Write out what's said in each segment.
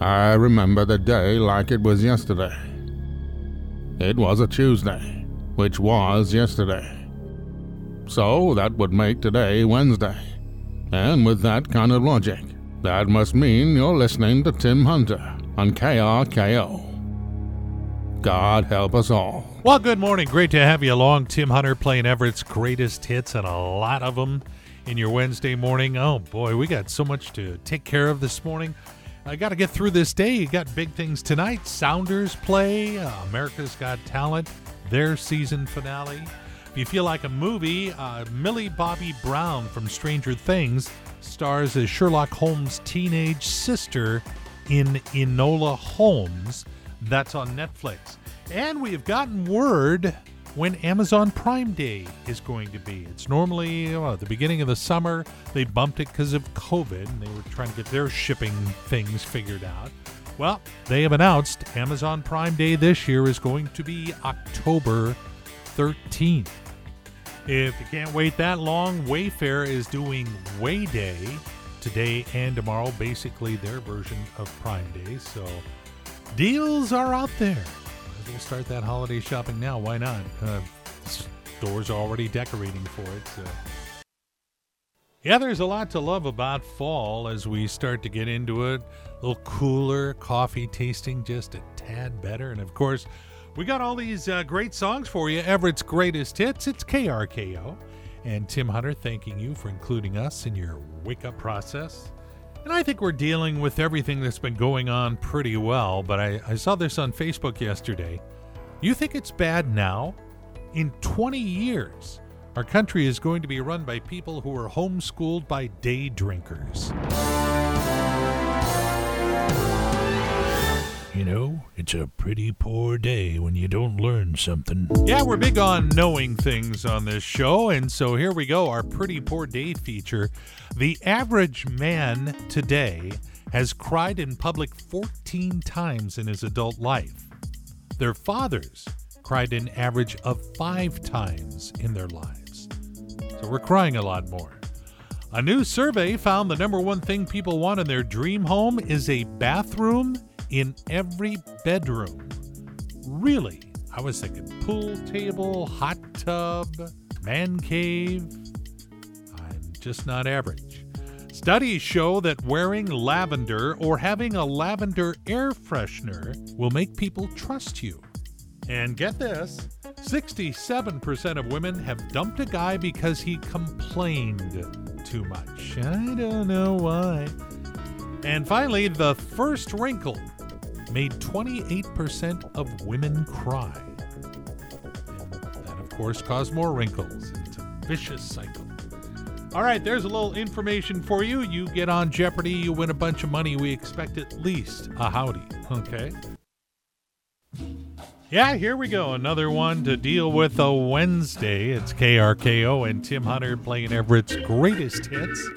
I remember the day like it was yesterday. It was a Tuesday, which was yesterday. So that would make today Wednesday. And with that kind of logic, that must mean you're listening to Tim Hunter on KRKO. God help us all. Well, good morning. Great to have you along. Tim Hunter playing Everett's greatest hits, and a lot of them in your Wednesday morning. Oh, boy, we got so much to take care of this morning. I got to get through this day. You got big things tonight. Sounders play, uh, America's Got Talent, their season finale. If you feel like a movie, uh, Millie Bobby Brown from Stranger Things stars as Sherlock Holmes' teenage sister in Enola Holmes. That's on Netflix. And we have gotten word when Amazon Prime Day is going to be. It's normally uh, the beginning of the summer. They bumped it because of COVID and they were trying to get their shipping things figured out. Well, they have announced Amazon Prime Day this year is going to be October 13th. If you can't wait that long, Wayfair is doing Way Day today and tomorrow, basically their version of Prime Day. So deals are out there. We'll start that holiday shopping now. Why not? Uh, stores are already decorating for it. So. Yeah, there's a lot to love about fall as we start to get into it. A little cooler, coffee tasting just a tad better. And of course, we got all these uh, great songs for you. Everett's greatest hits. It's KRKO. And Tim Hunter thanking you for including us in your wake up process. And I think we're dealing with everything that's been going on pretty well, but I, I saw this on Facebook yesterday. You think it's bad now? In 20 years, our country is going to be run by people who are homeschooled by day drinkers. It's a pretty poor day when you don't learn something. Yeah, we're big on knowing things on this show, and so here we go our pretty poor day feature. The average man today has cried in public 14 times in his adult life. Their fathers cried an average of five times in their lives. So we're crying a lot more. A new survey found the number one thing people want in their dream home is a bathroom in every bedroom. Really? I was thinking pool table, hot tub, man cave. I'm just not average. Studies show that wearing lavender or having a lavender air freshener will make people trust you. And get this 67% of women have dumped a guy because he complained too much. I don't know why. And finally, the first wrinkle made 28% of women cry. That, of course, caused more wrinkles. It's a vicious cycle. All right, there's a little information for you. You get on Jeopardy, you win a bunch of money. We expect at least a howdy, okay? Yeah, here we go. Another one to deal with a Wednesday. It's KRKO and Tim Hunter playing Everett's greatest hits.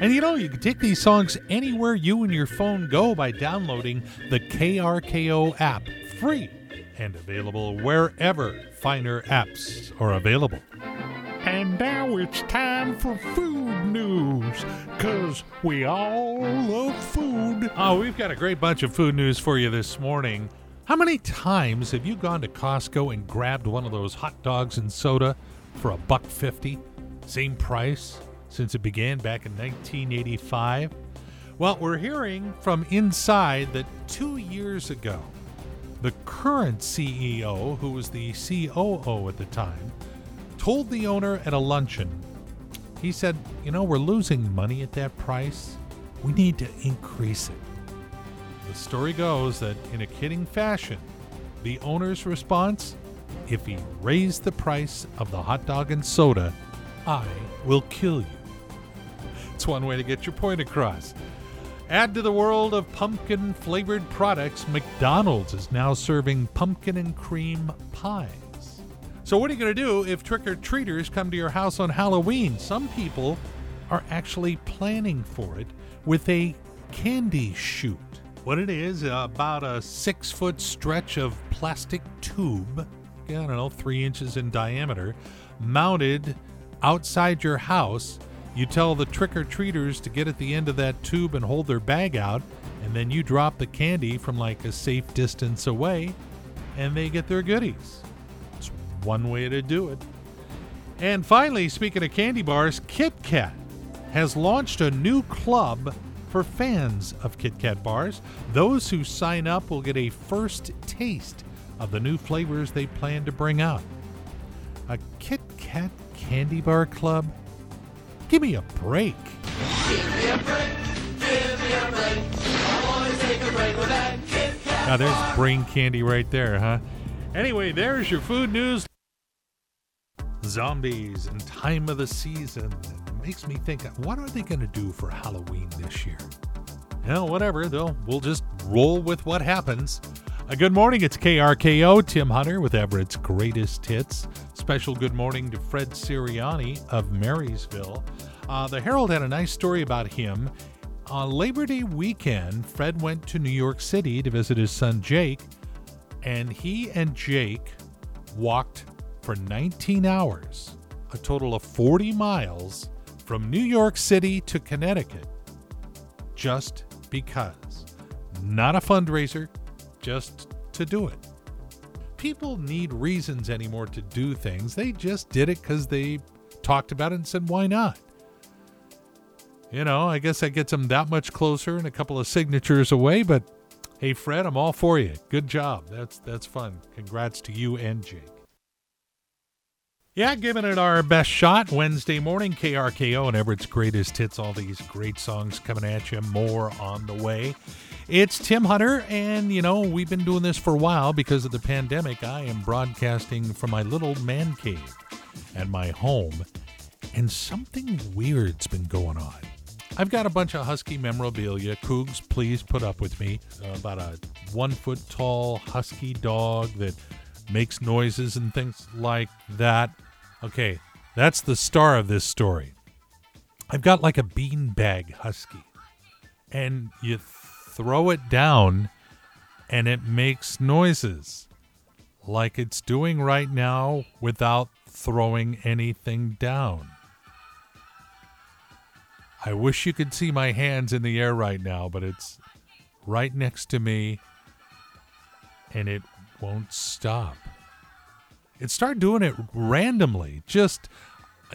And you know, you can take these songs anywhere you and your phone go by downloading the KRKO app, free and available wherever finer apps are available. And now it's time for food news, because we all love food. Oh, we've got a great bunch of food news for you this morning. How many times have you gone to Costco and grabbed one of those hot dogs and soda for a buck fifty? Same price since it began back in 1985? Well, we're hearing from inside that two years ago, the current CEO, who was the COO at the time, told the owner at a luncheon, he said, You know, we're losing money at that price. We need to increase it. The story goes that, in a kidding fashion, the owner's response if he raised the price of the hot dog and soda, I will kill you. It's one way to get your point across. Add to the world of pumpkin flavored products, McDonald's is now serving pumpkin and cream pies. So, what are you going to do if trick or treaters come to your house on Halloween? Some people are actually planning for it with a candy chute. What it is, about a six foot stretch of plastic tube, I don't know, three inches in diameter, mounted outside your house. You tell the trick or treaters to get at the end of that tube and hold their bag out, and then you drop the candy from like a safe distance away, and they get their goodies. It's one way to do it. And finally, speaking of candy bars, Kit Kat has launched a new club for fans of Kit Kat bars. Those who sign up will get a first taste of the new flavors they plan to bring out. A Kit Kat candy bar club? Give me a break. Give me a break. Give me a break. Always say a break for that. Now there's brain candy right there, huh? Anyway, there's your food news. Zombies and time of the season. It makes me think, what are they going to do for Halloween this year? Well, whatever. They'll we'll just roll with what happens. Uh, good morning. It's KRKO. Tim Hunter with Everett's greatest hits. Special good morning to Fred Sirianni of Marysville. Uh, the Herald had a nice story about him. On Labor Day weekend, Fred went to New York City to visit his son Jake, and he and Jake walked for 19 hours, a total of 40 miles from New York City to Connecticut, just because. Not a fundraiser, just to do it. People need reasons anymore to do things. They just did it because they talked about it and said, why not? You know, I guess that gets them that much closer and a couple of signatures away, but hey Fred, I'm all for you. Good job. That's that's fun. Congrats to you and Jake. Yeah, giving it our best shot Wednesday morning, KRKO and Everett's greatest hits. All these great songs coming at you. More on the way. It's Tim Hunter, and you know, we've been doing this for a while because of the pandemic. I am broadcasting from my little man cave at my home, and something weird's been going on. I've got a bunch of Husky memorabilia. Cougs, please put up with me. Uh, about a one foot tall Husky dog that makes noises and things like that. Okay, that's the star of this story. I've got like a beanbag Husky, and you throw it down and it makes noises like it's doing right now without throwing anything down. I wish you could see my hands in the air right now, but it's right next to me and it won't stop. It started doing it randomly. Just,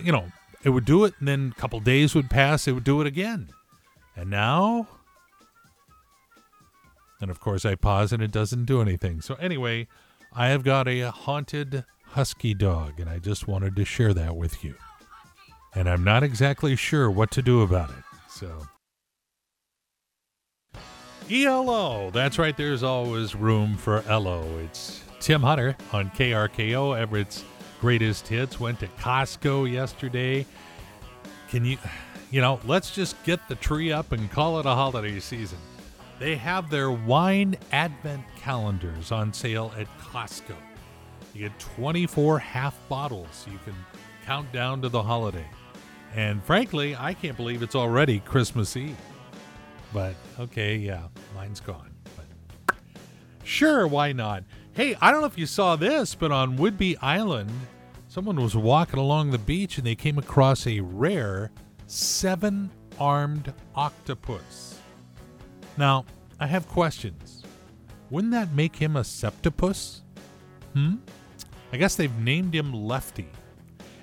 you know, it would do it and then a couple days would pass, it would do it again. And now, and of course, I pause and it doesn't do anything. So, anyway, I have got a haunted husky dog, and I just wanted to share that with you and I'm not exactly sure what to do about it. So. ELO. That's right. There's always room for LO. It's Tim Hunter on KRKO, Everett's greatest hits. Went to Costco yesterday. Can you, you know, let's just get the tree up and call it a holiday season. They have their wine advent calendars on sale at Costco. You get 24 half bottles. You can count down to the holiday. And frankly, I can't believe it's already Christmas Eve. But okay, yeah, mine's gone. But sure, why not? Hey, I don't know if you saw this, but on Whidbey Island, someone was walking along the beach and they came across a rare seven armed octopus. Now, I have questions. Wouldn't that make him a septopus? Hmm? I guess they've named him Lefty.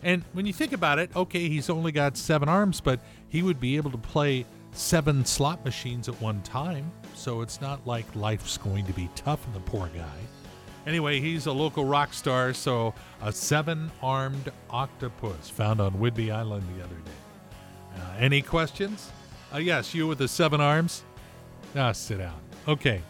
And when you think about it, okay, he's only got seven arms, but he would be able to play seven slot machines at one time. So it's not like life's going to be tough on the poor guy. Anyway, he's a local rock star, so a seven armed octopus found on Whidbey Island the other day. Uh, any questions? Uh, yes, you with the seven arms? Ah, sit down. Okay,